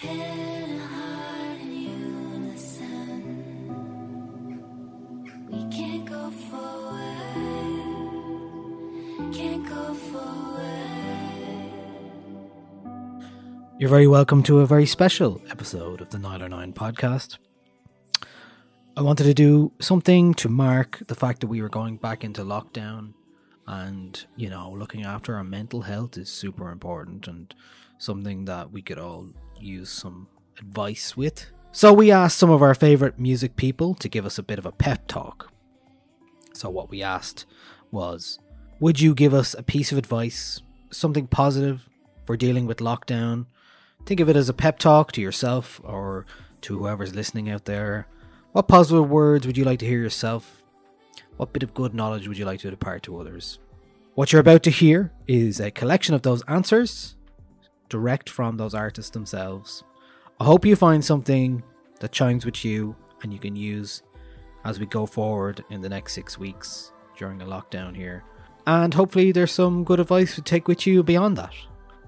You're very welcome to a very special episode of the Nialler9 podcast. I wanted to do something to mark the fact that we were going back into lockdown and, you know, looking after our mental health is super important and something that we could all use some advice with. So we asked some of our favorite music people to give us a bit of a pep talk. So what we asked was, would you give us a piece of advice, something positive for dealing with lockdown? Think of it as a pep talk to yourself or to whoever's listening out there. What positive words would you like to hear yourself? What bit of good knowledge would you like to impart to others? What you're about to hear is a collection of those answers, direct from those artists themselves. I hope you find something that chimes with you and you can use as we go forward in the next six weeks during the lockdown here. And hopefully, there's some good advice to take with you beyond that.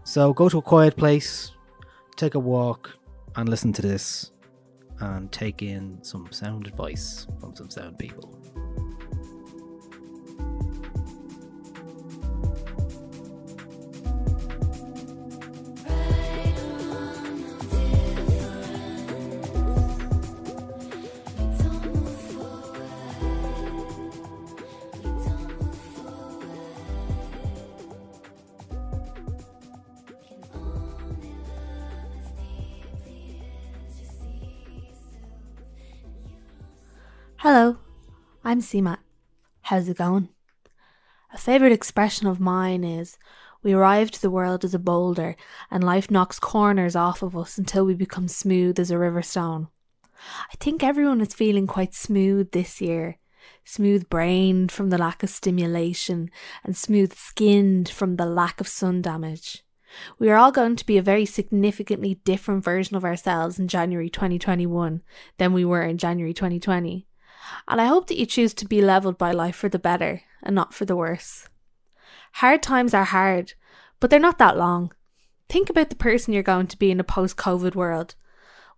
So, go to a quiet place, take a walk, and listen to this and take in some sound advice from some sound people. Hello, I'm CMAT. How's it going? A favourite expression of mine is we arrive to the world as a boulder and life knocks corners off of us until we become smooth as a river stone. I think everyone is feeling quite smooth this year. Smooth brained from the lack of stimulation and smooth skinned from the lack of sun damage. We are all going to be a very significantly different version of ourselves in January 2021 than we were in January 2020 and I hope that you choose to be levelled by life for the better and not for the worse. Hard times are hard, but they're not that long. Think about the person you're going to be in a post COVID world.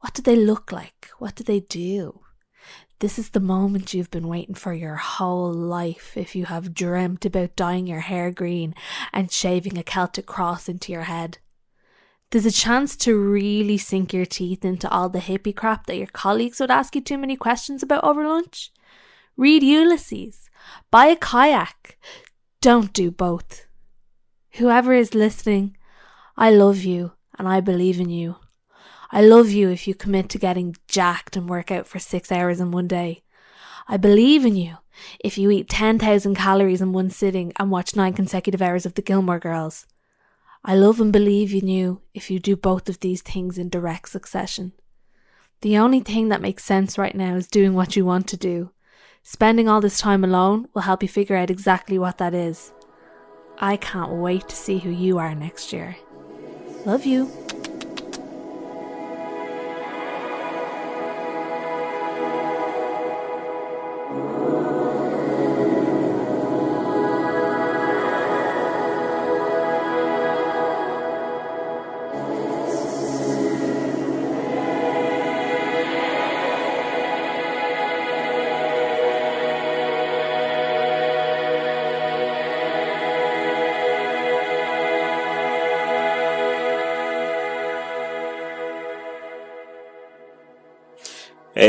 What do they look like? What do they do? This is the moment you've been waiting for your whole life if you have dreamt about dyeing your hair green and shaving a Celtic cross into your head. There's a chance to really sink your teeth into all the hippie crap that your colleagues would ask you too many questions about over lunch. Read Ulysses. Buy a kayak. Don't do both. Whoever is listening, I love you and I believe in you. I love you if you commit to getting jacked and work out for six hours in one day. I believe in you if you eat 10,000 calories in one sitting and watch nine consecutive hours of the Gilmore Girls. I love and believe in you if you do both of these things in direct succession. The only thing that makes sense right now is doing what you want to do, Spending all this time alone will help you figure out exactly what that is. I can't wait to see who you are next year. Love you.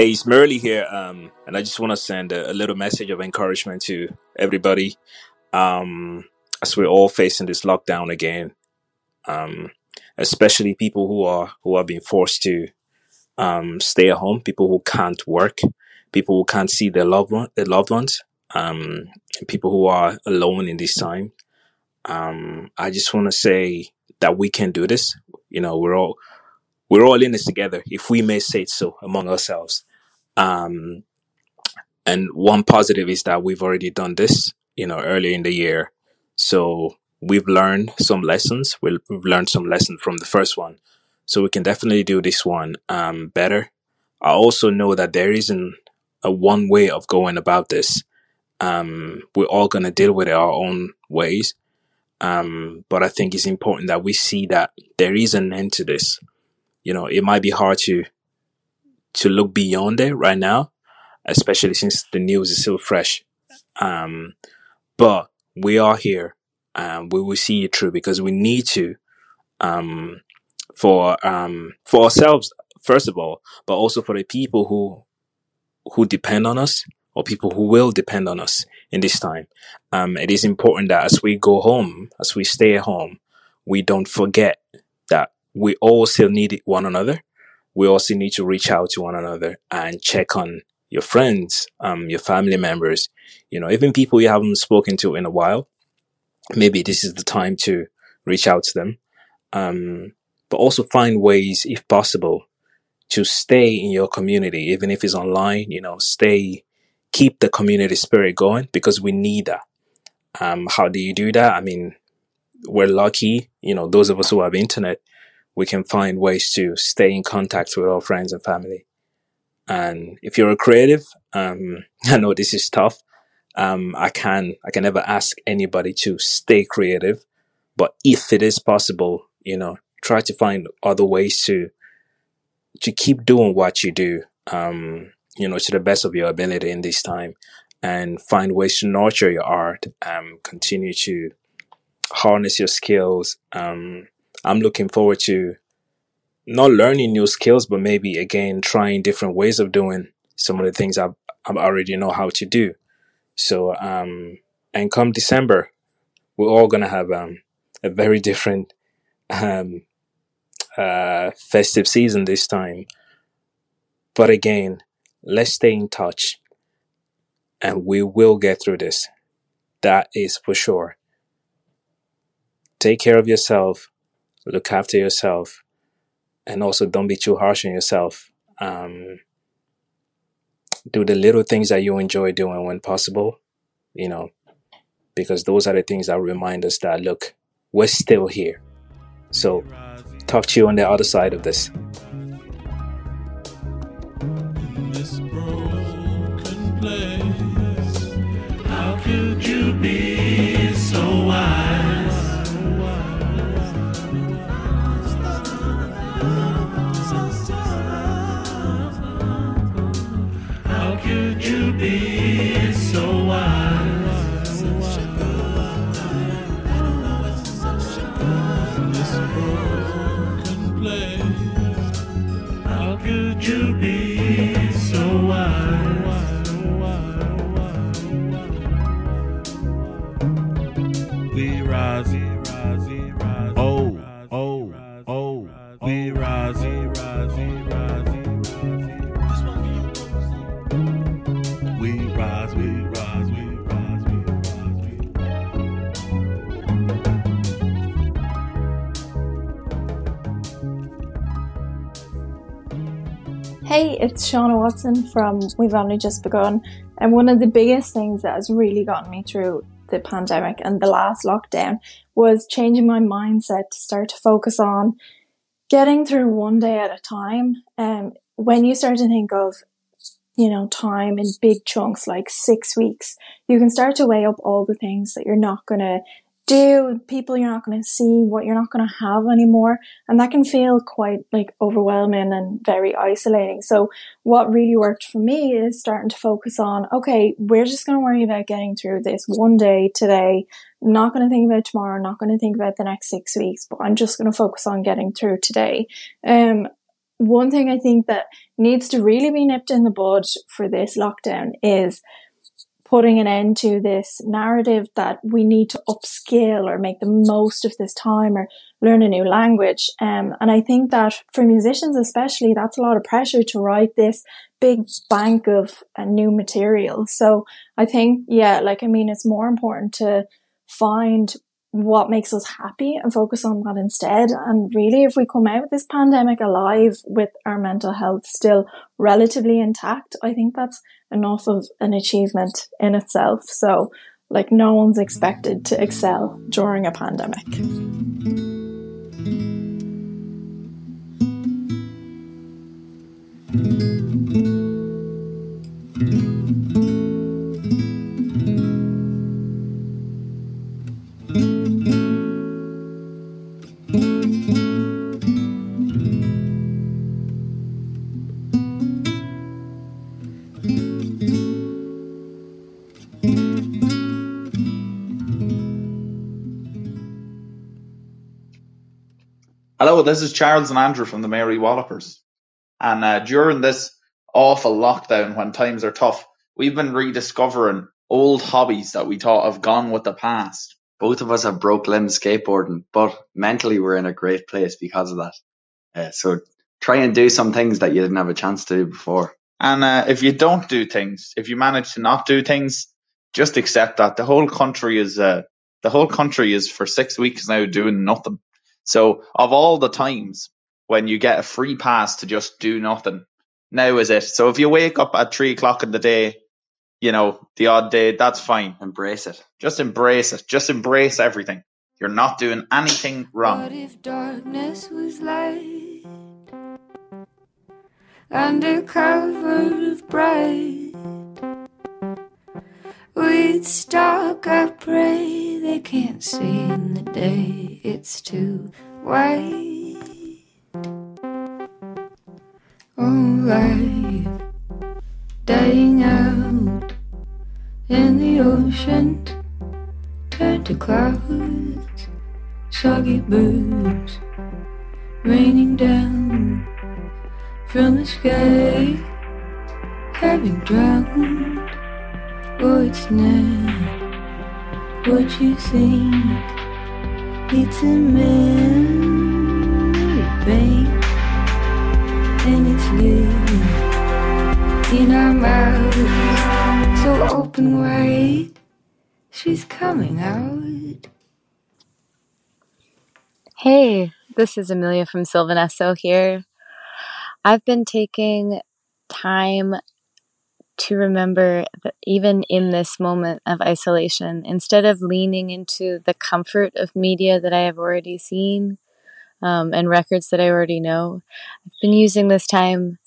Hey, it's here, um, and I just want to send a, a little message of encouragement to everybody um, as we're all facing this lockdown again, um, especially people who are who are being forced to um, stay at home, people who can't work, people who can't see their loved one, their loved ones, um, people who are alone in this time. Um, I just want to say that we can do this. You know, we're all we're all in this together, if we may say so among ourselves. Um, and one positive is that we've already done this, you know, earlier in the year. So we've learned some lessons. We've learned some lessons from the first one. So we can definitely do this one um, better. I also know that there isn't a one way of going about this. Um, we're all going to deal with it our own ways. Um, but I think it's important that we see that there is an end to this. You know, it might be hard to to look beyond it right now, especially since the news is still fresh. Um, but we are here. and we will see it through because we need to um, for um, for ourselves first of all, but also for the people who who depend on us or people who will depend on us in this time. Um, it is important that as we go home, as we stay at home, we don't forget that we all still need one another. We also need to reach out to one another and check on your friends, um, your family members, you know, even people you haven't spoken to in a while. Maybe this is the time to reach out to them. Um, but also find ways, if possible, to stay in your community, even if it's online, you know, stay, keep the community spirit going because we need that. Um, how do you do that? I mean, we're lucky, you know, those of us who have internet, we can find ways to stay in contact with our friends and family. And if you're a creative, um, I know this is tough. Um, I can, I can never ask anybody to stay creative, but if it is possible, you know, try to find other ways to, to keep doing what you do, um, you know, to the best of your ability in this time and find ways to nurture your art, um, continue to harness your skills. Um, I'm looking forward to not learning new skills, but maybe again trying different ways of doing some of the things I I already know how to do. So um, and come December, we're all gonna have um, a very different um, uh, festive season this time. But again, let's stay in touch, and we will get through this. That is for sure. Take care of yourself, look after yourself, and also don't be too harsh on yourself. Um, do the little things that you enjoy doing when possible, you know, because those are the things that remind us that look, we're still here. So, talk to you on the other side of this. Hey, it's Shauna Watson from We've Only Just Begun. And one of the biggest things that has really gotten me through the pandemic and the last lockdown was changing my mindset to start to focus on getting through one day at a time. Um, when you start to think of, you know, time in big chunks, like six weeks, you can start to weigh up all the things that you're not going to do, people you're not going to see, what you're not going to have anymore. And that can feel quite like overwhelming and very isolating. So what really worked for me is starting to focus on, okay, we're just going to worry about getting through this one day today. not going to think about tomorrow, not going to think about the next six weeks, but I'm just going to focus on getting through today. Um, one thing I think that needs to really be nipped in the bud for this lockdown is putting an end to this narrative that we need to upskill or make the most of this time or learn a new language. Um, and I think that for musicians, especially, that's a lot of pressure to write this big bank of uh, new material. So I think, yeah, like, I mean, it's more important to find what makes us happy and focus on that instead. And really, if we come out of this pandemic alive with our mental health still relatively intact, I think that's enough of an achievement in itself. So, like, no one's expected to excel during a pandemic. Hello, this is Charles and Andrew from the Mary Wallopers. And uh, during this awful lockdown when times are tough, we've been rediscovering old hobbies that we thought have gone with the past. Both of us have broke limbs skateboarding, but mentally we're in a great place because of that. Uh, so try and do some things that you didn't have a chance to do before. And uh, if you don't do things, if you manage to not do things, just accept that the whole country is uh, the whole country is for six weeks now doing nothing. So of all the times when you get a free pass to just do nothing, now is it. So if you wake up at three o'clock in the day, you know, the odd day, that's fine. Embrace it. Just embrace it. Just embrace everything. You're not doing anything wrong. What if darkness was light under cover of bright? We'd stalk, I pray they can't see in the day. It's too white. Oh, life dying out in the ocean, turned to clouds, soggy birds raining down from the sky, having drowned. It's not what you think. It's a memory bank, and it's living in our mouths, so open wide. She's coming out. Hey, this is Amelia from Sylvan Esso here. I've been taking time to remember that even in this moment of isolation, instead of leaning into the comfort of media that I have already seen um, and records that I already know, I've been using this time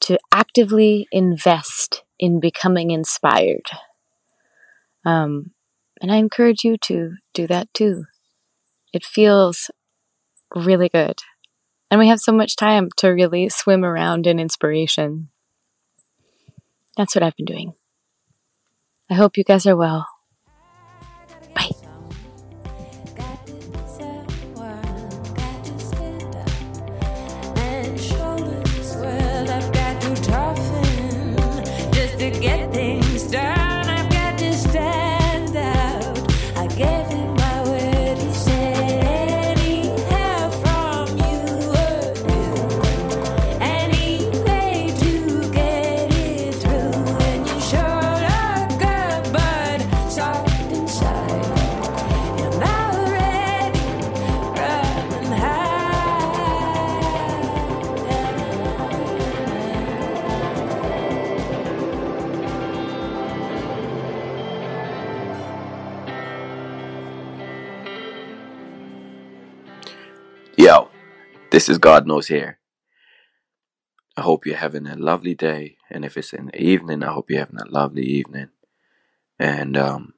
to actively invest in becoming inspired. Um, and I encourage you to do that too. It feels really good. And we have so much time to really swim around in inspiration. That's what I've been doing. I hope you guys are well. This is God Knows here. I hope you're having a lovely day, and if it's the evening, I hope you're having a lovely evening. And um,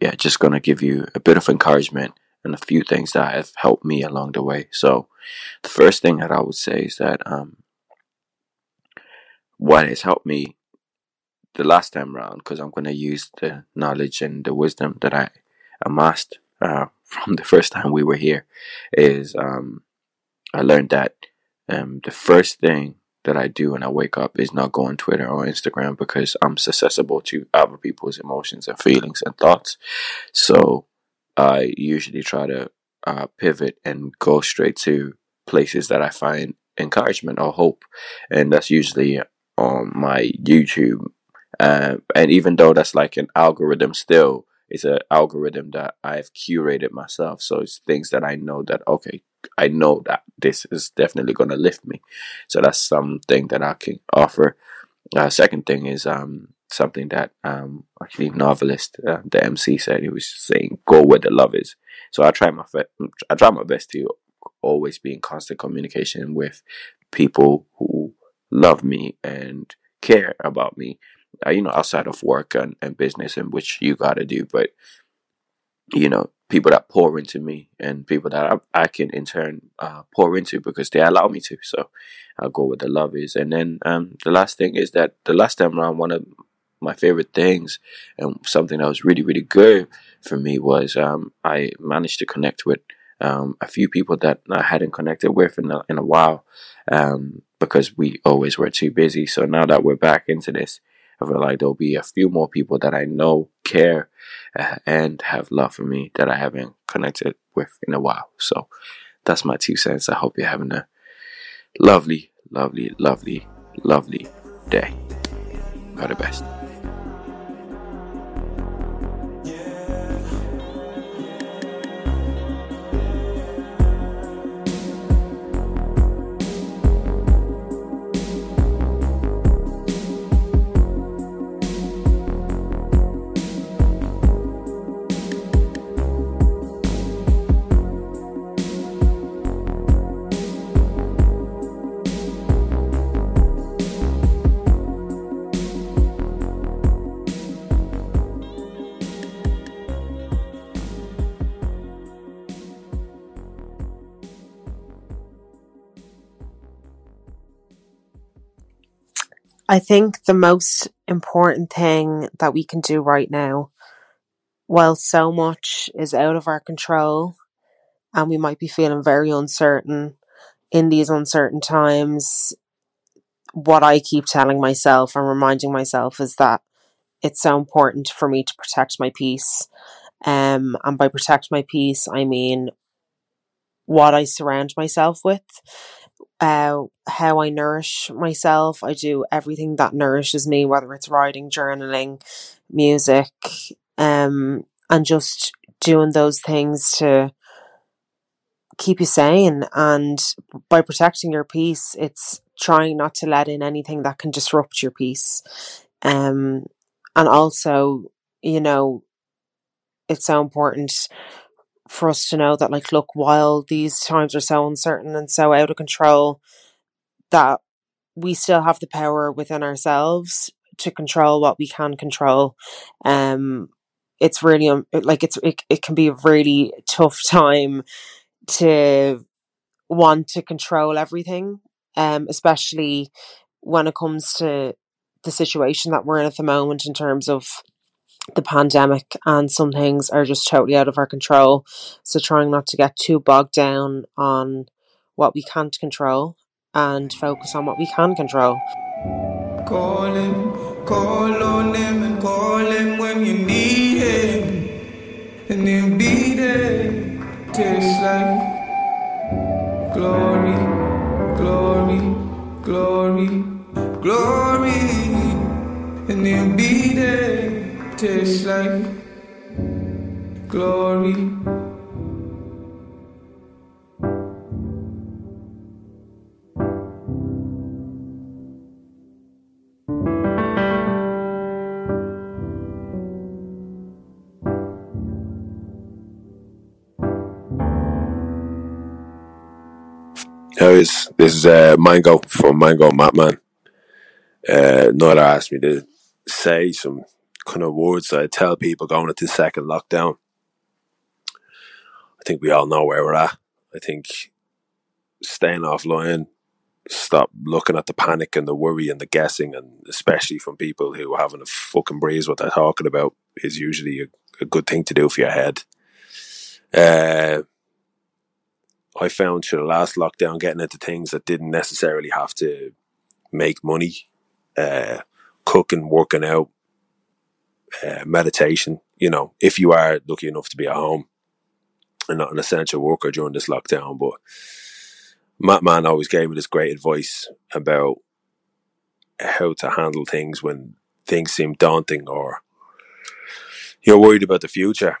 yeah, just gonna give you a bit of encouragement and a few things that have helped me along the way. So, the first thing that I would say is that um, what has helped me the last time round, because I'm gonna use the knowledge and the wisdom that I amassed uh, from the first time we were here, is um, I learned that um, the first thing that I do when I wake up is not go on Twitter or Instagram because I'm susceptible to other people's emotions and feelings and thoughts. So I usually try to uh, pivot and go straight to places that I find encouragement or hope, and that's usually on my YouTube. Uh, and even though that's like an algorithm, still it's an algorithm that I've curated myself. So it's things that I know that okay, I know that this is definitely going to lift me. So that's something that I can offer. Uh, second thing is um, something that um, actually Novelist uh, the MC said. He was saying, "Go where the love is." So I try my I try my best to always be in constant communication with people who love me and care about me. Uh, you know, outside of work and, and business, and which you got to do, but you know, people that pour into me and people that I, I can in turn uh, pour into because they allow me to. So I'll go with the love is. And then um, the last thing is that the last time around, one of my favorite things and something that was really, really good for me was um, I managed to connect with um, a few people that I hadn't connected with in a, in a while um, because we always were too busy. So now that we're back into this, I feel like there'll be a few more people that I know care uh, and have love for me that I haven't connected with in a while. So that's my two cents. I hope you're having a lovely, lovely, lovely, lovely day. All the best. I think the most important thing that we can do right now, while so much is out of our control and we might be feeling very uncertain in these uncertain times, what I keep telling myself and reminding myself is that it's so important for me to protect my peace. Um, and by protect my peace, I mean what I surround myself with, uh, how I nourish myself. I do everything that nourishes me, whether it's writing, journaling, music, um, and just doing those things to keep you sane. And by protecting your peace, it's trying not to let in anything that can disrupt your peace. Um, and also, you know, it's so important for us to know that like look while these times are so uncertain and so out of control that we still have the power within ourselves to control what we can control. Um it's really um, like it's it, it can be a really tough time to want to control everything um especially when it comes to the situation that we're in at the moment in terms of the pandemic and some things are just totally out of our control. So trying not to get too bogged down on what we can't control and focus on what we can control. Call him, call on him, and call him when you need him. And he'll be there. Tastes like glory, glory, glory, glory. And he'll be there. Tastes like glory. This is uh, Mango from Mango Mathman. Uh, Nialler asked me to say some kind of words that I tell people going into second lockdown. I think we all know where we're at. I think staying offline, stop looking at the panic and the worry and the guessing, and especially from people who are having a fucking breeze what they're talking about, is usually a, a good thing to do for your head. Uh, I found through the last lockdown getting into things that didn't necessarily have to make money, uh, cooking, working out, uh, meditation. You know, if you are lucky enough to be at home and not an essential worker during this lockdown, but Mathman always gave me this great advice about how to handle things when things seem daunting or you're worried about the future.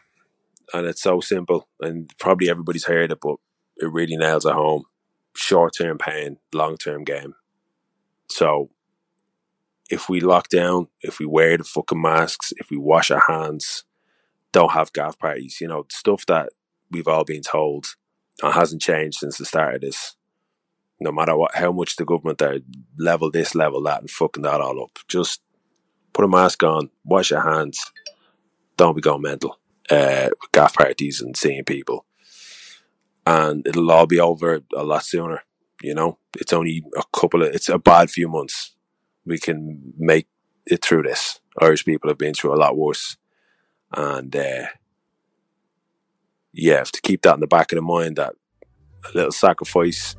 And it's so simple, and probably everybody's heard it, but it really nails it home. Short term pain, long term game. So if we lock down, if we wear the fucking masks, if we wash our hands, don't have gaff parties, you know, stuff that we've all been told and hasn't changed since the start of this. No matter what, how much the government are level this, level that, and fucking that all up. Just put a mask on, wash your hands, don't be going mental. Uh, with gaff parties and seeing people, and it'll all be over a lot sooner. You know, it's only a couple of, it's a bad few months. We can make it through this. Irish people have been through a lot worse, and uh, yeah, to keep that in the back of the mind that a little sacrifice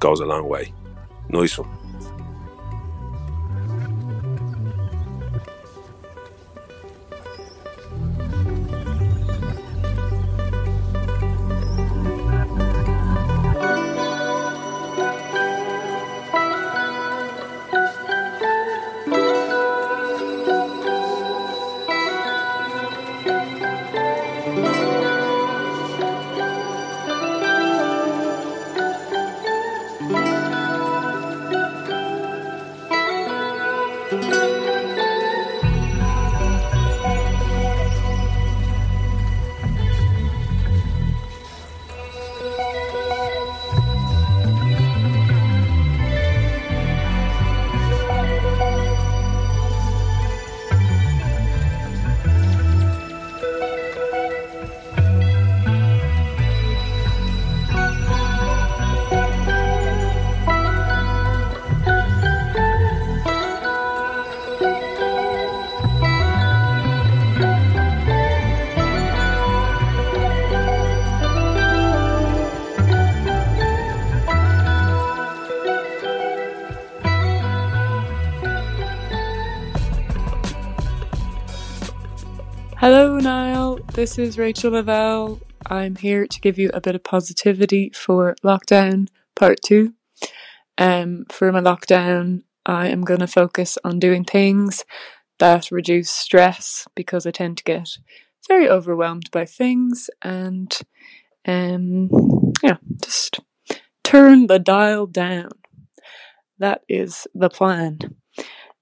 goes a long way. Nice one. This is Rachel Lavelle. I'm here to give you a bit of positivity for lockdown part two. Um, for my lockdown, I am going to focus on doing things that reduce stress because I tend to get very overwhelmed by things and, um, yeah, just turn the dial down. That is the plan.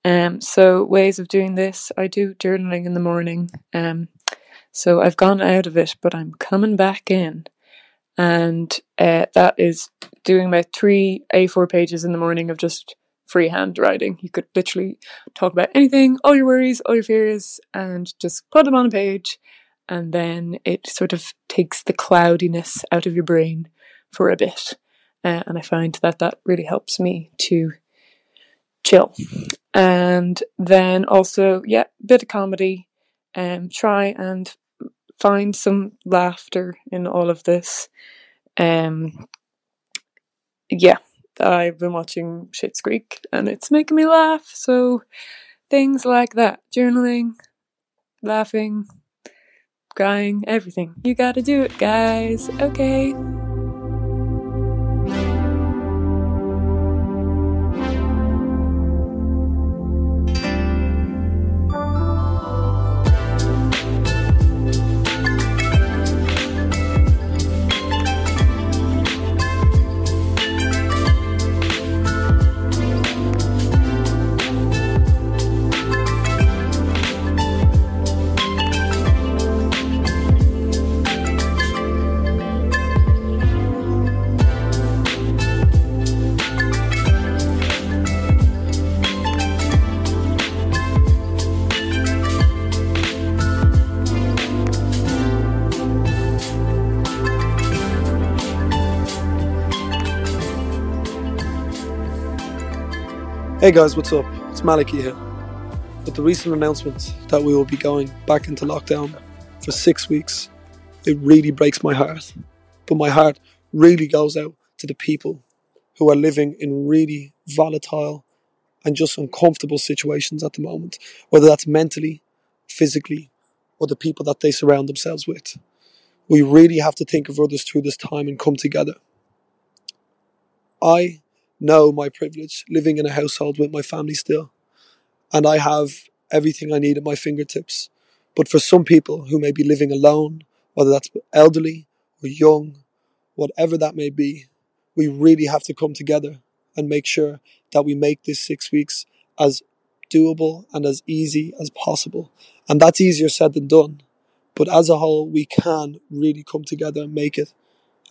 Um, so ways of doing this, I do journaling in the morning. Um, so I've gone out of it, but I'm coming back in, and uh, that is doing about three A4 pages in the morning of just freehand writing. You could literally talk about anything, all your worries, all your fears, and just put them on a page, and then it sort of takes the cloudiness out of your brain for a bit. Uh, and I find that that really helps me to chill. And then also, yeah, bit of comedy. Um, try and find some laughter in all of this. Um, yeah, I've been watching Schitt's Creek and it's making me laugh. So things like that, journaling, laughing, crying, everything. You gotta do it, guys. Okay. Hey guys, what's up? It's Maliki here. With the recent announcement that we will be going back into lockdown for six weeks, it really breaks my heart. But my heart really goes out to the people who are living in really volatile and just uncomfortable situations at the moment, whether that's mentally, physically, or the people that they surround themselves with. We really have to think of others through this time and come together. I know my privilege living in a household with my family still, and I have everything I need at my fingertips. But for some people who may be living alone, whether that's elderly or young, whatever that may be, we really have to come together and make sure that we make this six weeks as doable and as easy as possible. And that's easier said than done. But as a whole, we can really come together and make it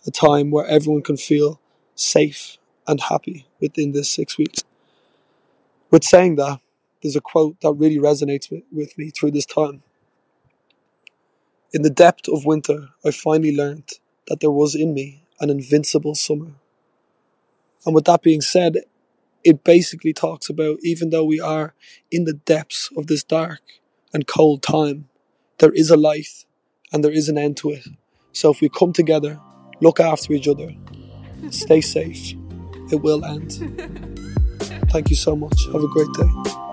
a time where everyone can feel safe and happy within this six weeks. With saying that, there's a quote that really resonates with, me through this time. In the depth of winter, I finally learned that there was in me an invincible summer. And with that being said, it basically talks about even though we are in the depths of this dark and cold time, there is a light and there is an end to it. So if we come together, look after each other, stay safe, it will end. Thank you so much. Have a great day.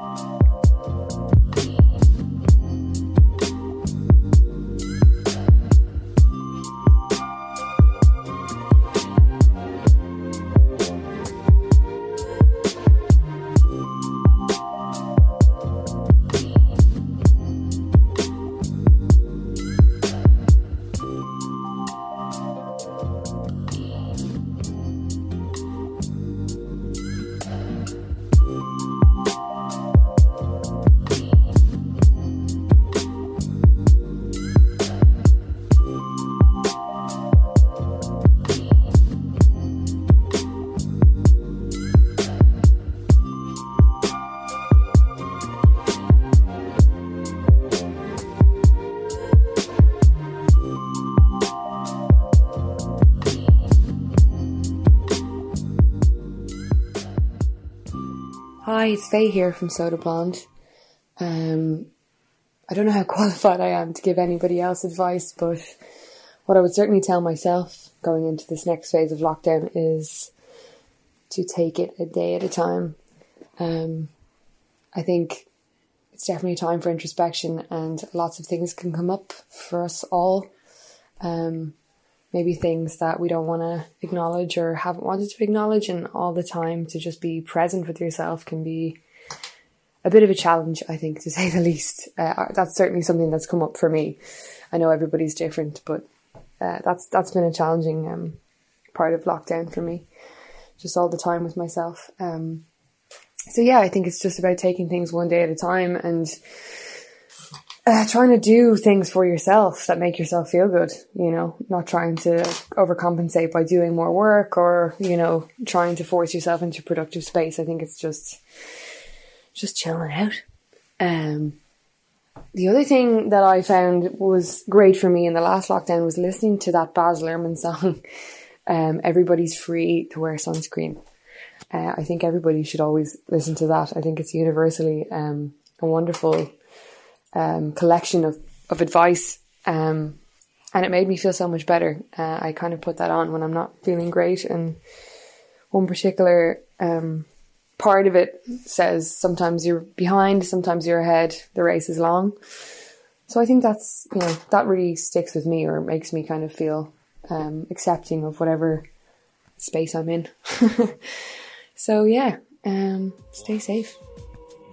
It's Faye here from Soda Blonde. Um, I don't know how qualified I am to give anybody else advice, but what I would certainly tell myself going into this next phase of lockdown is to take it a day at a time. Um, I think it's definitely a time for introspection, and lots of things can come up for us all. Um, maybe things that we don't want to acknowledge or haven't wanted to acknowledge, and all the time to just be present with yourself can be a bit of a challenge, I think, to say the least. Uh, that's certainly something that's come up for me. I know everybody's different, but uh, that's that's been a challenging um, part of lockdown for me. Just all the time with myself. Um, so yeah, I think it's just about taking things one day at a time and uh, trying to do things for yourself that make yourself feel good. You know, not trying to overcompensate by doing more work or you know trying to force yourself into productive space. I think it's just just chilling out. Um, the other thing that I found was great for me in the last lockdown was listening to that Baz Luhrmann song. Um, Everybody's free to wear sunscreen. Uh, I think everybody should always listen to that. I think it's universally um, a wonderful um, collection of, of advice. Um, and it made me feel so much better. Uh, I kind of put that on when I'm not feeling great. And one particular um, part of it says sometimes you're behind, sometimes you're ahead, the race is long. So I think that's, you know, that really sticks with me or makes me kind of feel um, accepting of whatever space I'm in. so yeah, um, stay safe.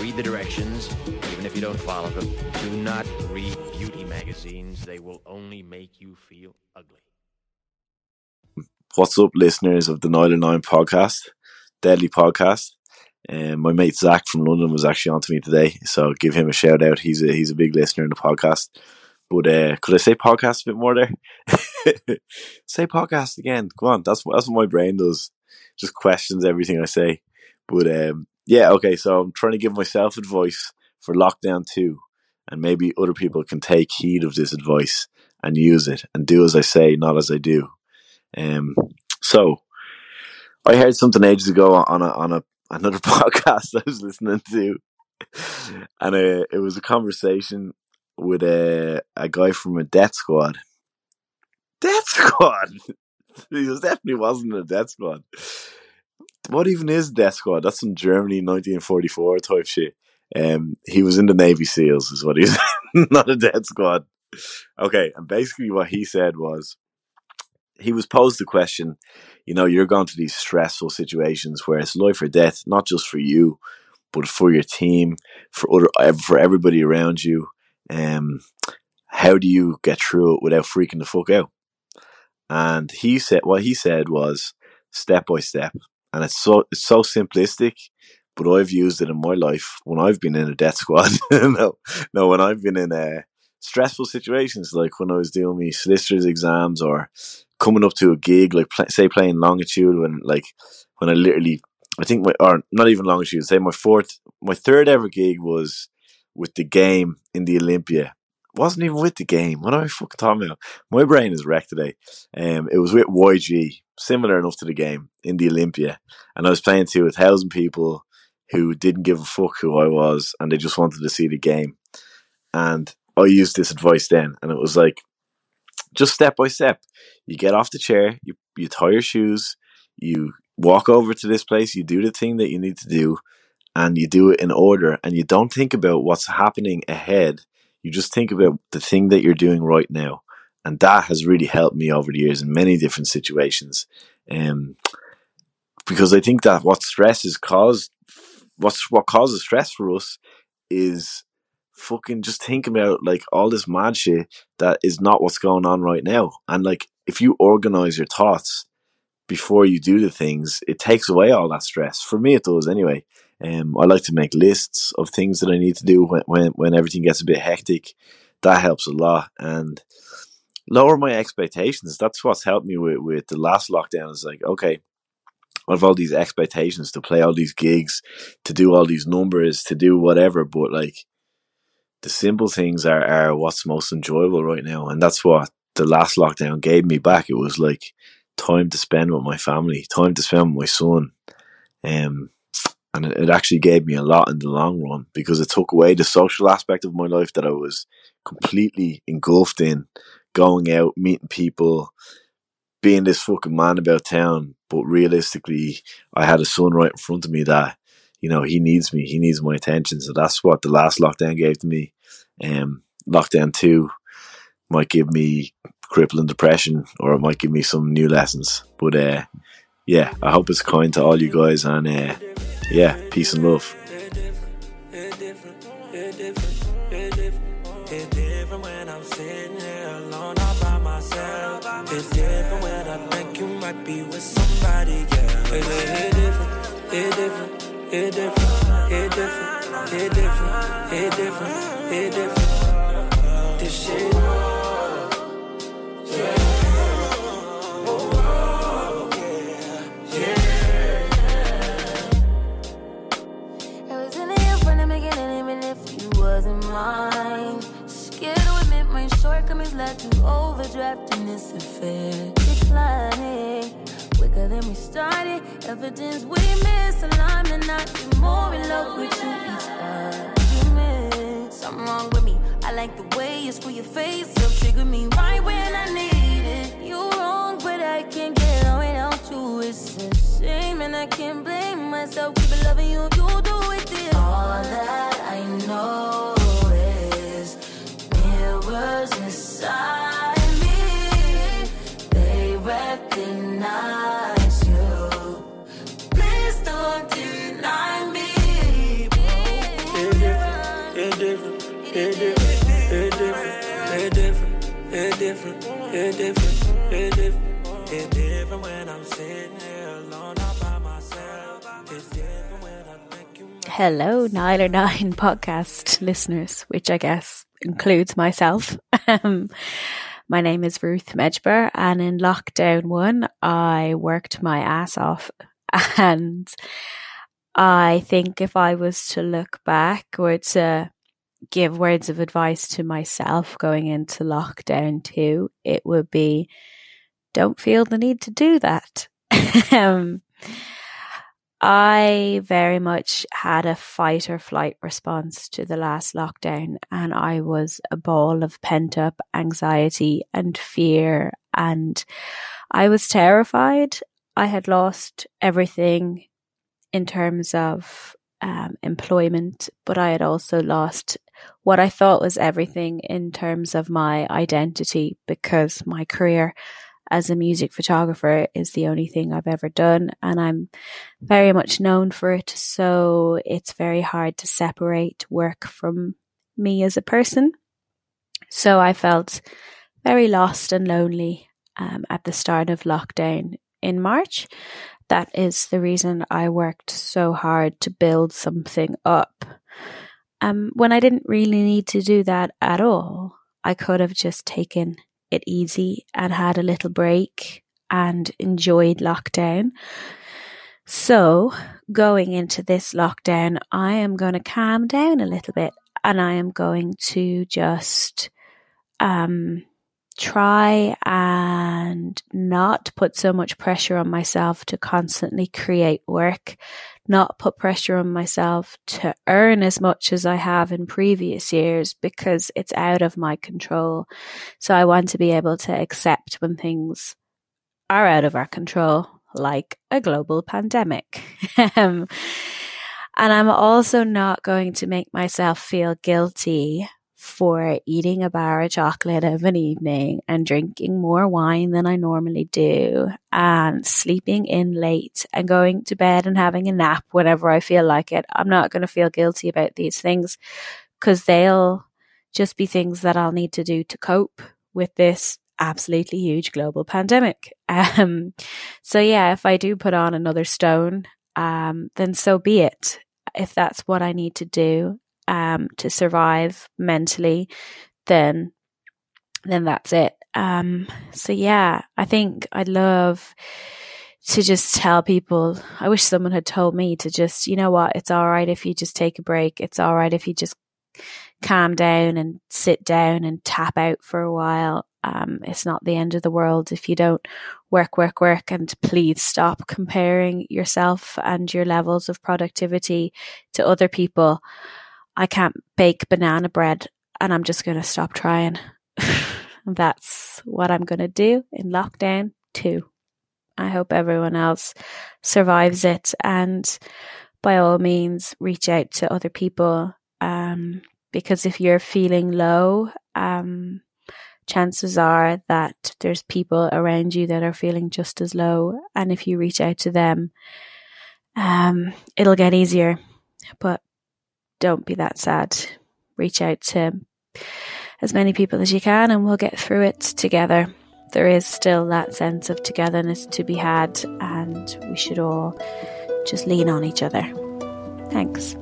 Read the directions, even if you don't follow them. Do not read beauty magazines. They will only make you feel ugly. What's up, listeners of the Nine and Nine podcast, Deadly Podcast? Um, my mate Zach from London was actually on to me today, so give him a shout out. He's a he's a big listener in the podcast. But uh, could I say podcast a bit more there? say podcast again. Come on, that's that's what my brain does. Just questions everything I say. But um, yeah, okay. So I'm trying to give myself advice for lockdown two, and maybe other people can take heed of this advice and use it and do as I say, not as I do. Um, so I heard something ages ago on a on a another podcast I was listening to, and uh, it was a conversation with a a guy from a death squad. Death squad. he was definitely wasn't a death squad. What even is death squad? That's some Germany 1944 type shit. Um, he was in the Navy SEALs, is what he's not a death squad. Okay, and basically what he said was he was posed the question, you know, you're going to these stressful situations where it's life or death, not just for you, but for your team, for other, for everybody around you. Um, how do you get through it without freaking the fuck out? And he said, what he said was step by step, and it's so it's so simplistic, but I've used it in my life when I've been in a death squad. no, no, when I've been in uh, stressful situations, like when I was doing my solicitor's exams or coming up to a gig, like pl- say playing longitude, when like when I literally, I think my or not even longitude, say my fourth, my third ever gig was with the game in the Olympia. Wasn't even with the game. What am I fucking talking about? My brain is wrecked today. Um, it was with YG, similar enough to the game in the Olympia, and I was playing to a thousand people who didn't give a fuck who I was, and they just wanted to see the game. And I used this advice then, and it was like, just step by step. You get off the chair, you you tie your shoes, you walk over to this place, you do the thing that you need to do, and you do it in order, and you don't think about what's happening ahead. You just think about the thing that you're doing right now, and that has really helped me over the years in many different situations. Um, because I think that what stress is caused, what's what causes stress for us is fucking just think about like all this mad shit that is not what's going on right now. And like if you organize your thoughts before you do the things, it takes away all that stress. For me, it does anyway. Um, I like to make lists of things that I need to do when, when when everything gets a bit hectic. That helps a lot and lower my expectations. That's what's helped me with with the last lockdown. Is like okay, I have all these expectations to play all these gigs, to do all these numbers, to do whatever, but like the simple things are, are what's most enjoyable right now. And that's what the last lockdown gave me back. It was like time to spend with my family, time to spend with my son. Um, and it, it actually gave me a lot in the long run because it took away the social aspect of my life that I was completely engulfed in, going out, meeting people, being this fucking man about town. But realistically, I had a son right in front of me that, you know, he needs me. He needs my attention. So that's what the last lockdown gave to me. Um, lockdown two might give me crippling depression or it might give me some new lessons. But uh, yeah, I hope it's kind to all you guys and uh, yeah, peace and love. It's different when I think you might be with somebody, yeah. It's, it's different, it's different, it's different, it's different, it's different, it's different, it's different. This shit. It was in Promise led to overdraft and this affair declining quicker than we started. Evidence we misalignment, not be more in love with you each argument. Something wrong with me. I like the way you screw your face up, trigger me right when I need it. You wrong, but I can't get on without you. It's a shame, and I can't blame myself. Keep loving you, you do it this. All that I know mirrors inside me. They recognize you. Please don't deny me. It different, it different, it different, it different, it different, it different, it different, it different when I'm sitting here alone all by myself. It's different when I think you Hello, Nile or Nine oh podcast listeners, which I guess includes myself. Um, my name is Ruth Medjber, and in lockdown one, I worked my ass off. And I think if I was to look back or to give words of advice to myself going into lockdown two, it would be don't feel the need to do that. um, I very much had a fight or flight response to the last lockdown, and I was a ball of pent up anxiety and fear, and I was terrified. I had lost everything in terms of um, employment, but I had also lost what I thought was everything in terms of my identity because my career as a music photographer is the only thing I've ever done and I'm very much known for it. So it's very hard to separate work from me as a person. So I felt very lost and lonely um, at the start of lockdown in March. That is the reason I worked so hard to build something up. Um, when I didn't really need to do that at all, I could have just taken it easy and had a little break and enjoyed lockdown. So, going into this lockdown, I am going to calm down a little bit and I am going to just um, try and not put so much pressure on myself to constantly create work, not put pressure on myself to earn as much as I have in previous years because it's out of my control. So I want to be able to accept when things are out of our control, like a global pandemic. Um, and I'm also not going to make myself feel guilty for eating a bar of chocolate of an evening and drinking more wine than I normally do and sleeping in late and going to bed and having a nap whenever I feel like it. I'm not going to feel guilty about these things because they'll just be things that I'll need to do to cope with this absolutely huge global pandemic. Um, so yeah, if I do put on another stone, um, then so be it. If that's what I need to do, um, to survive mentally, then then that's it. Um, so yeah, I think I'd love to just tell people. I wish someone had told me to just, you know what, it's all right if you just take a break. It's all right if you just calm down and sit down and tap out for a while. Um, it's not the end of the world if you don't work, work, work. And please stop comparing yourself and your levels of productivity to other people. I can't bake banana bread and I'm just going to stop trying. That's what I'm going to do in lockdown too. I hope everyone else survives it and by all means reach out to other people um, because if you're feeling low, um, chances are that there's people around you that are feeling just as low. And if you reach out to them, um, it'll get easier. But don't be that sad. Reach out to as many people as you can and we'll get through it together. There is still that sense of togetherness to be had, and we should all just lean on each other. Thanks.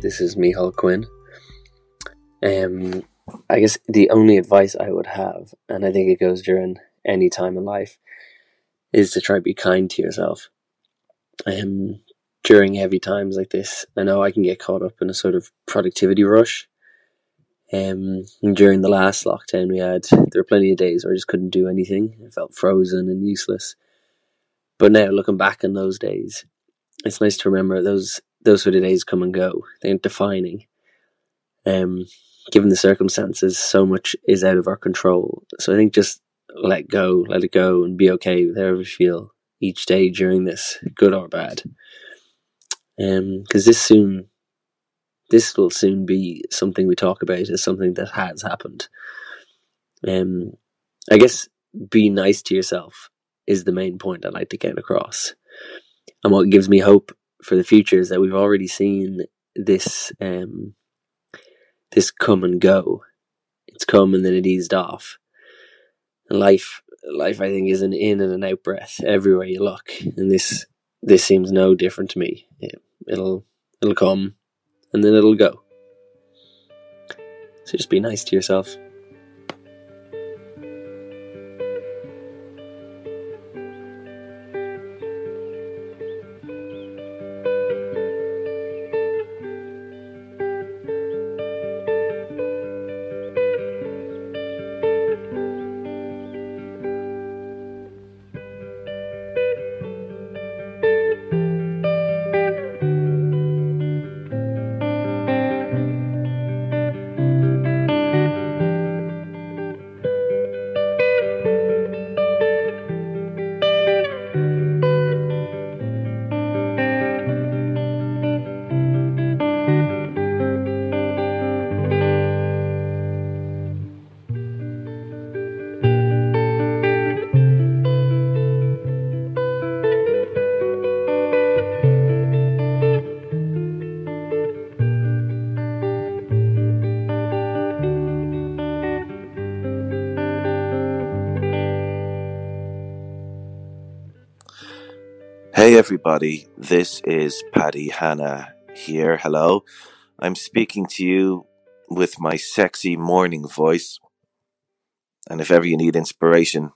This is Michal Quinn. Um, I guess the only advice I would have, and I think it goes during any time in life, is to try to be kind to yourself. Um, during heavy times like this, I know I can get caught up in a sort of productivity rush. Um, during the last lockdown we had, there were plenty of days where I just couldn't do anything. I felt frozen and useless. But now, looking back on those days, it's nice to remember those those sort of days come and go. They aren't defining. Um, given the circumstances, so much is out of our control. So I think just let go, let it go, and be okay with however you feel each day during this, good or bad. Um, because this soon, this will soon be something we talk about as something that has happened. Um, I guess be nice to yourself is the main point I'd like to get across. And what gives me hope for the future is that we've already seen this um, this come and go. It's come and then it eased off. Life, life, I think, is an in and an out breath everywhere you look, and this this seems no different to me. It, it'll it'll come, and then it'll go. So just be nice to yourself. Hey everybody, this is Paddy Hanna here. Hello. I'm speaking to you with my sexy morning voice. And if ever you need inspiration,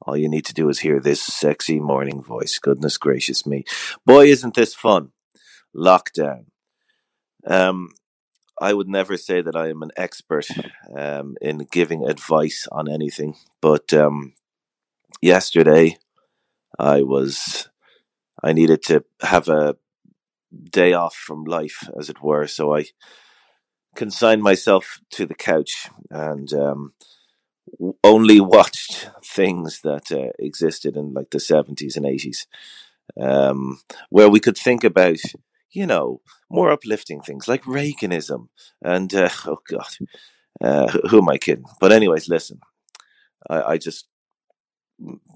all you need to do is hear this sexy morning voice. Goodness gracious me. Boy, isn't this fun. Lockdown. Um, I would never say that I am an expert um, in giving advice on anything, but um, yesterday I was I needed to have a day off from life, as it were. So I consigned myself to the couch and um, only watched things that uh, existed in like the seventies and eighties, um, where we could think about, you know, more uplifting things like Reaganism and uh, oh god, uh, who who am I kidding? But anyways, listen, I, I just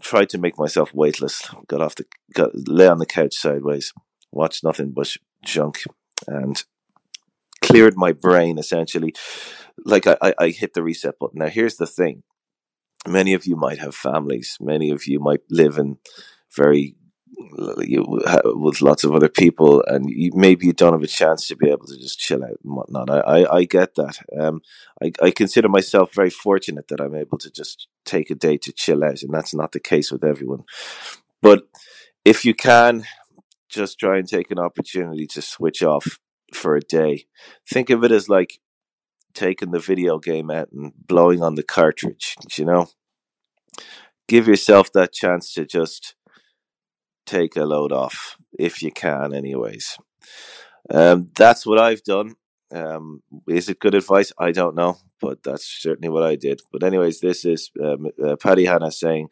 tried to make myself weightless. Got off the got lay on the couch sideways, watched nothing but junk, and cleared my brain essentially. Like I, I, I hit the reset button. Now here's the thing: many of you might have families. Many of you might live in very with lots of other people, and you, maybe you don't have a chance to be able to just chill out and whatnot. I, I, I get that. Um, I, I consider myself very fortunate that I'm able to just take a day to chill out, and that's not the case with everyone. But if you can, just try and take an opportunity to switch off for a day. Think of it as like taking the video game out and blowing on the cartridge. You know, give yourself that chance to just take a load off if you can, anyways. Um, that's what I've done. Um, is it good advice? I don't know, but that's certainly what I did. But anyways, this is um, uh, Paddy Hanna saying,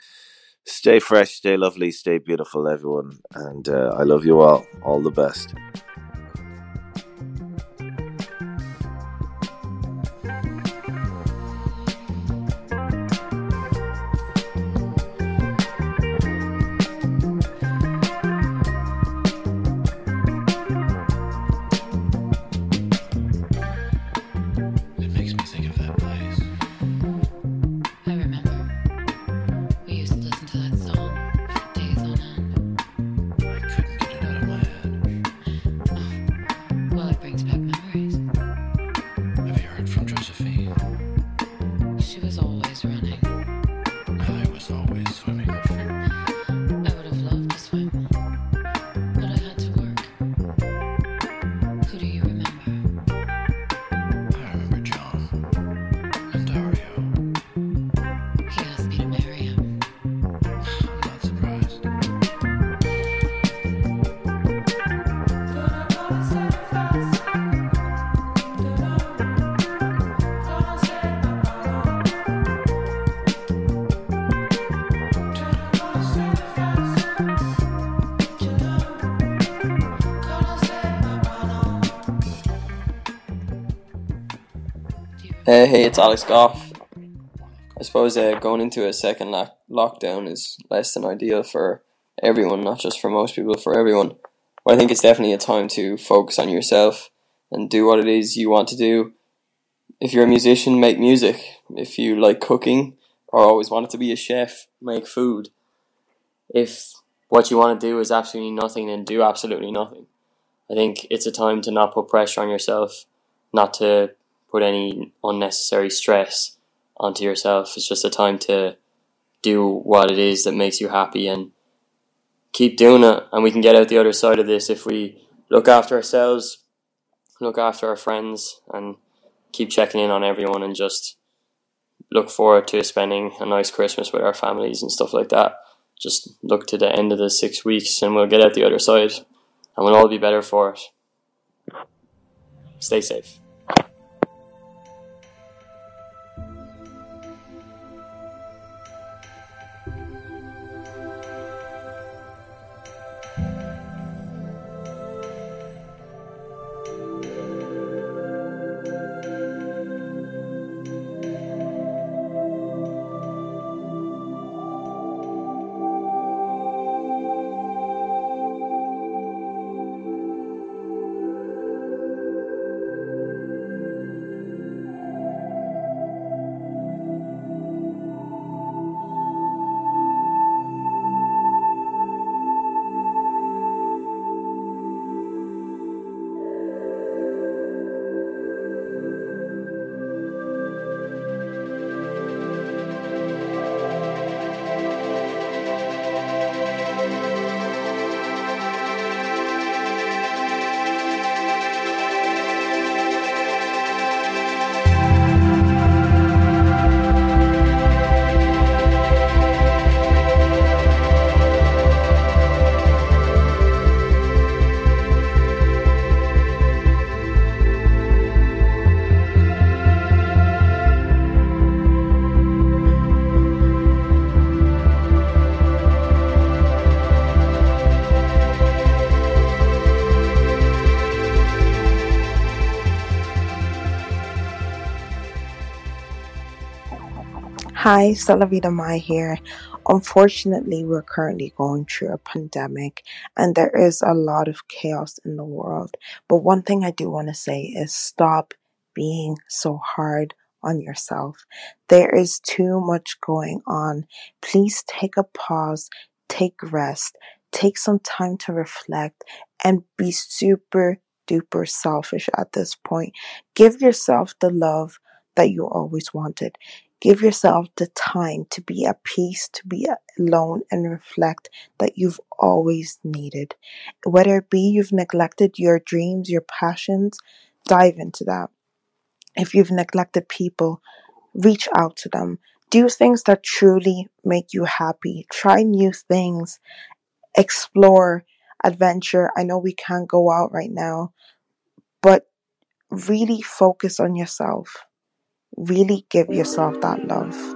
"Stay fresh, stay lovely, stay beautiful, everyone, and uh, I love you all. All the best." It's Alex Goff. I suppose uh, going into a second lock- lockdown is less than ideal for everyone, not just for most people, for everyone. But I think it's definitely a time to focus on yourself and do what it is you want to do. If you're a musician, make music. If you like cooking or always wanted to be a chef, make food. If what you want to do is absolutely nothing, then do absolutely nothing. I think it's a time to not put pressure on yourself, not to put any unnecessary stress onto yourself. It's just a time to do what it is that makes you happy and keep doing it. And we can get out the other side of this if we look after ourselves, look after our friends, and keep checking in on everyone and just look forward to spending a nice Christmas with our families and stuff like that. Just look to the end of the six weeks and we'll get out the other side and we'll all be better for it. Stay safe. Hi, Salavita Mai here. Unfortunately, we're currently going through a pandemic and there is a lot of chaos in the world. But one thing I do want to say is stop being so hard on yourself. There is too much going on. Please take a pause, take rest, take some time to reflect, and be super duper selfish at this point. Give yourself the love that you always wanted. Give yourself the time to be at peace, to be alone, and reflect that you've always needed. Whether it be you've neglected your dreams, your passions, dive into that. If you've neglected people, reach out to them. Do things that truly make you happy. Try new things. Explore, adventure. I know we can't go out right now, but really focus on yourself. Really give yourself that love.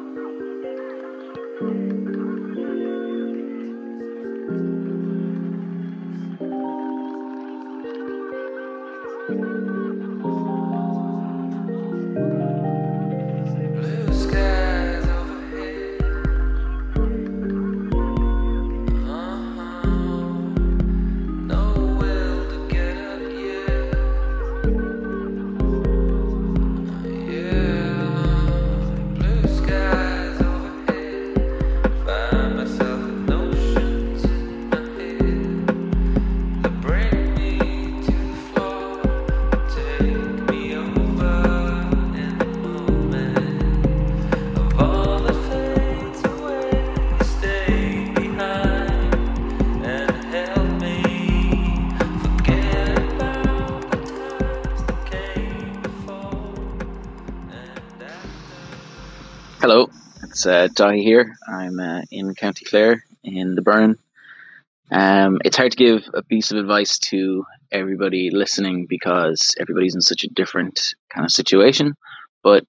It's uh, Daithí here. I'm uh, in County Clare in the Burren. Um, it's hard to give a piece of advice to everybody listening because everybody's in such a different kind of situation. But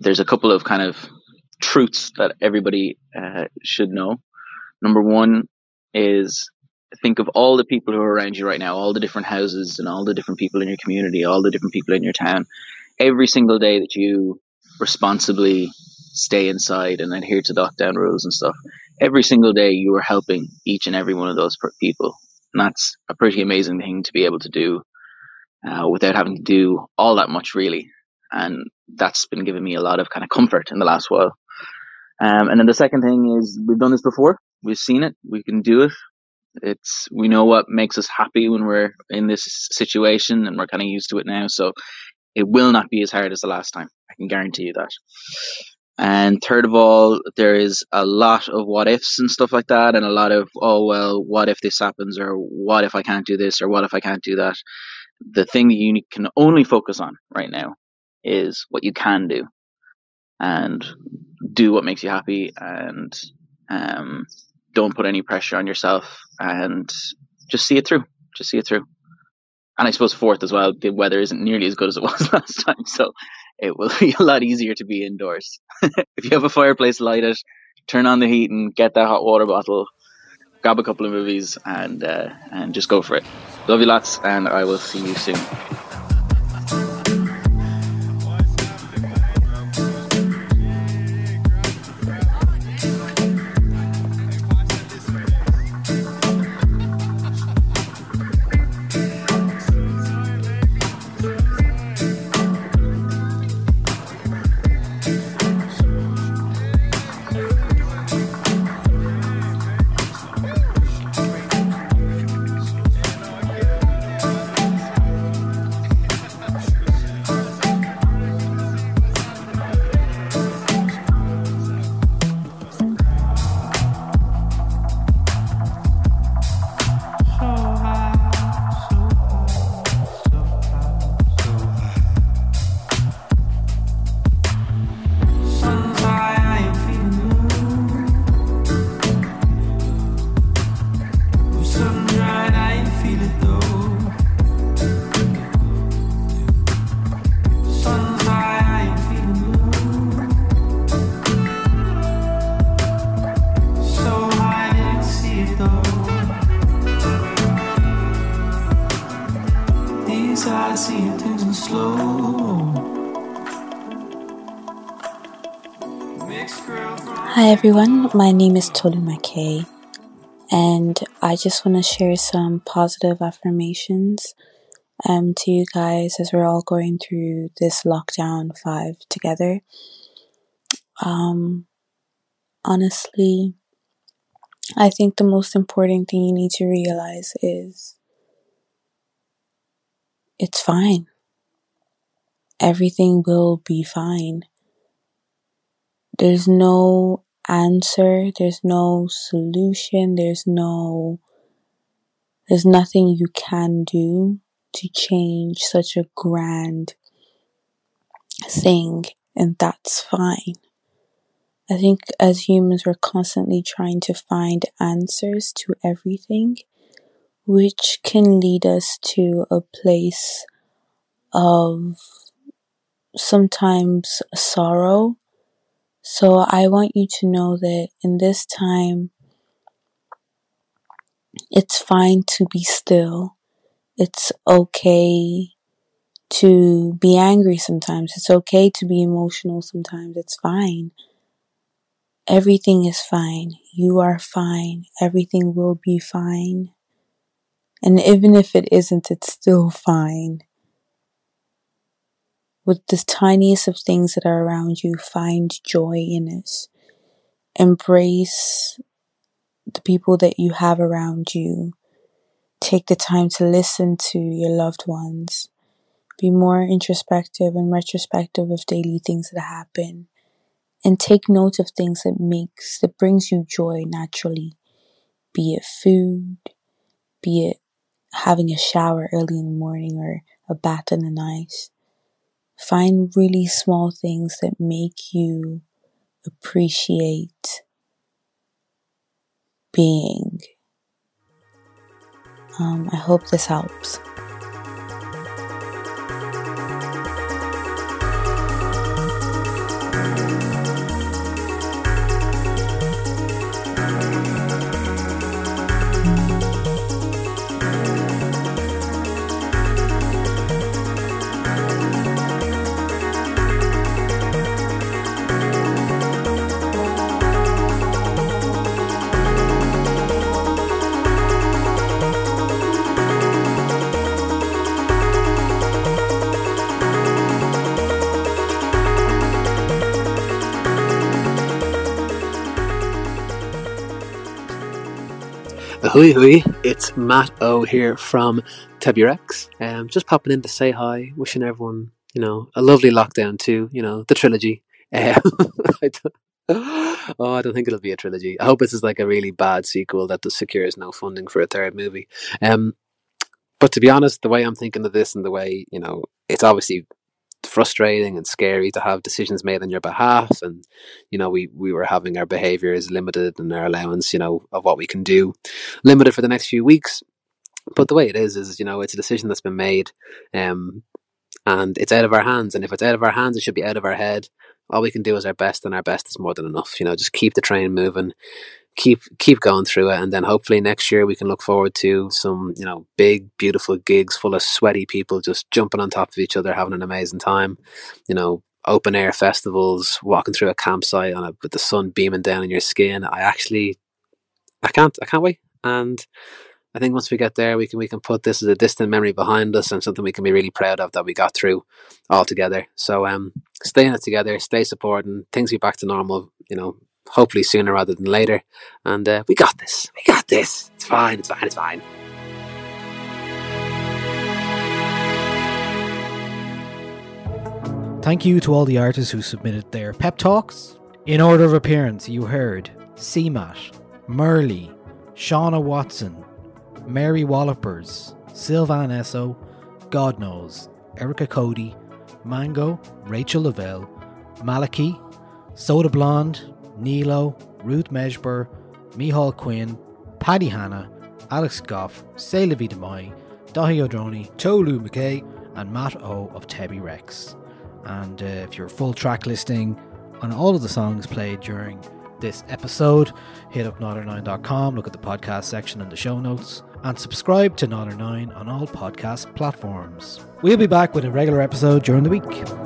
there's a couple of kind of truths that everybody uh, should know. Number one is think of all the people who are around you right now, all the different houses and all the different people in your community, all the different people in your town. Every single day that you responsibly stay inside and adhere to lockdown rules and stuff. Every single day, you are helping each and every one of those people, and that's a pretty amazing thing to be able to do uh, without having to do all that much, really. And that's been giving me a lot of kind of comfort in the last while. Um, and then the second thing is we've done this before. We've seen it. We can do it. It's we know what makes us happy when we're in this situation, and we're kind of used to it now. So it will not be as hard as the last time. I can guarantee you that. And third of all, there is a lot of what ifs and stuff like that, and a lot of oh well, what if this happens, or what if I can't do this, or what if I can't do that. The thing that you can only focus on right now is what you can do, and do what makes you happy, and um, don't put any pressure on yourself, and just see it through. Just see it through. And I suppose fourth as well, the weather isn't nearly as good as it was last time, so it will be a lot easier to be indoors. if you have a fireplace, light it, turn on the heat, and get that hot water bottle. Grab a couple of movies and uh, and just go for it. Love you lots, and I will see you soon. Everyone, my name is Tolü Makay, and I just want to share some positive affirmations um, to you guys as we're all going through this lockdown five together. Um, honestly, I think the most important thing you need to realize is it's fine. Everything will be fine. There's no answer, there's no solution, there's no there's nothing you can do to change such a grand thing, and that's fine. I think as humans, we're constantly trying to find answers to everything, which can lead us to a place of sometimes sorrow. So I want you to know that in this time, it's fine to be still. It's okay to be angry sometimes. It's okay to be emotional sometimes. It's fine. Everything is fine. You are fine. Everything will be fine. And even if it isn't, it's still fine. With the tiniest of things that are around you, find joy in it. Embrace the people that you have around you. Take the time to listen to your loved ones. Be more introspective and retrospective of daily things that happen. And take note of things that makes that brings you joy naturally. Be it food, be it having a shower early in the morning or a bath in the night. Find really small things that make you appreciate being. Um, I hope this helps. Ahoy, ahoy! It's Matt O here from Tebi Rex. Um, just popping in to say hi, wishing everyone, you know, a lovely lockdown too. You know, the trilogy. Um, I oh, I don't think it'll be a trilogy. I hope this is like a really bad sequel that just secures no funding for a third movie. Um, but to be honest, the way I'm thinking of this and the way you know, it's obviously frustrating and scary to have decisions made on your behalf. And you know we we were having our behaviors limited and our allowance you know of what we can do limited for the next few weeks. But the way it is is you know it's a decision that's been made um and it's out of our hands. And if it's out of our hands it should be out of our head. All we can do is our best and our best is more than enough. You know just keep the train moving keep keep going through it. And then hopefully next year we can look forward to some you know big beautiful gigs full of sweaty people just jumping on top of each other having an amazing time. You know open air festivals walking through a campsite on a, with the sun beaming down on your skin. I actually i can't i can't wait. And i think once we get there we can we can put this as a distant memory behind us and something we can be really proud of that we got through all together so um stay in it together stay supporting things be back to normal you know hopefully sooner rather than later. And uh, we got this. We got this. It's fine. It's fine. It's fine. Thank you to all the artists who submitted their pep talks. In order of appearance, you heard CMAT, Merly, Shauna Watson, Mary Wallopers, Sylvan Esso, God Knows, Erica Cody, Mango, Rachel Lavelle, Maliki, Soda Blonde, Nilo, Ruth Medjber, Mihal Quinn, Paddy Hanna, Alex Goff, Say Demai, Dahi O'Droney, Tolü Makay, and Matt O of Tebi Rex. And uh, if you're full track listing on all of the songs played during this episode, hit up Nialler9.com, look at the podcast section in the show notes, and subscribe to Nialler9 on all podcast platforms. We'll be back with a regular episode during the week.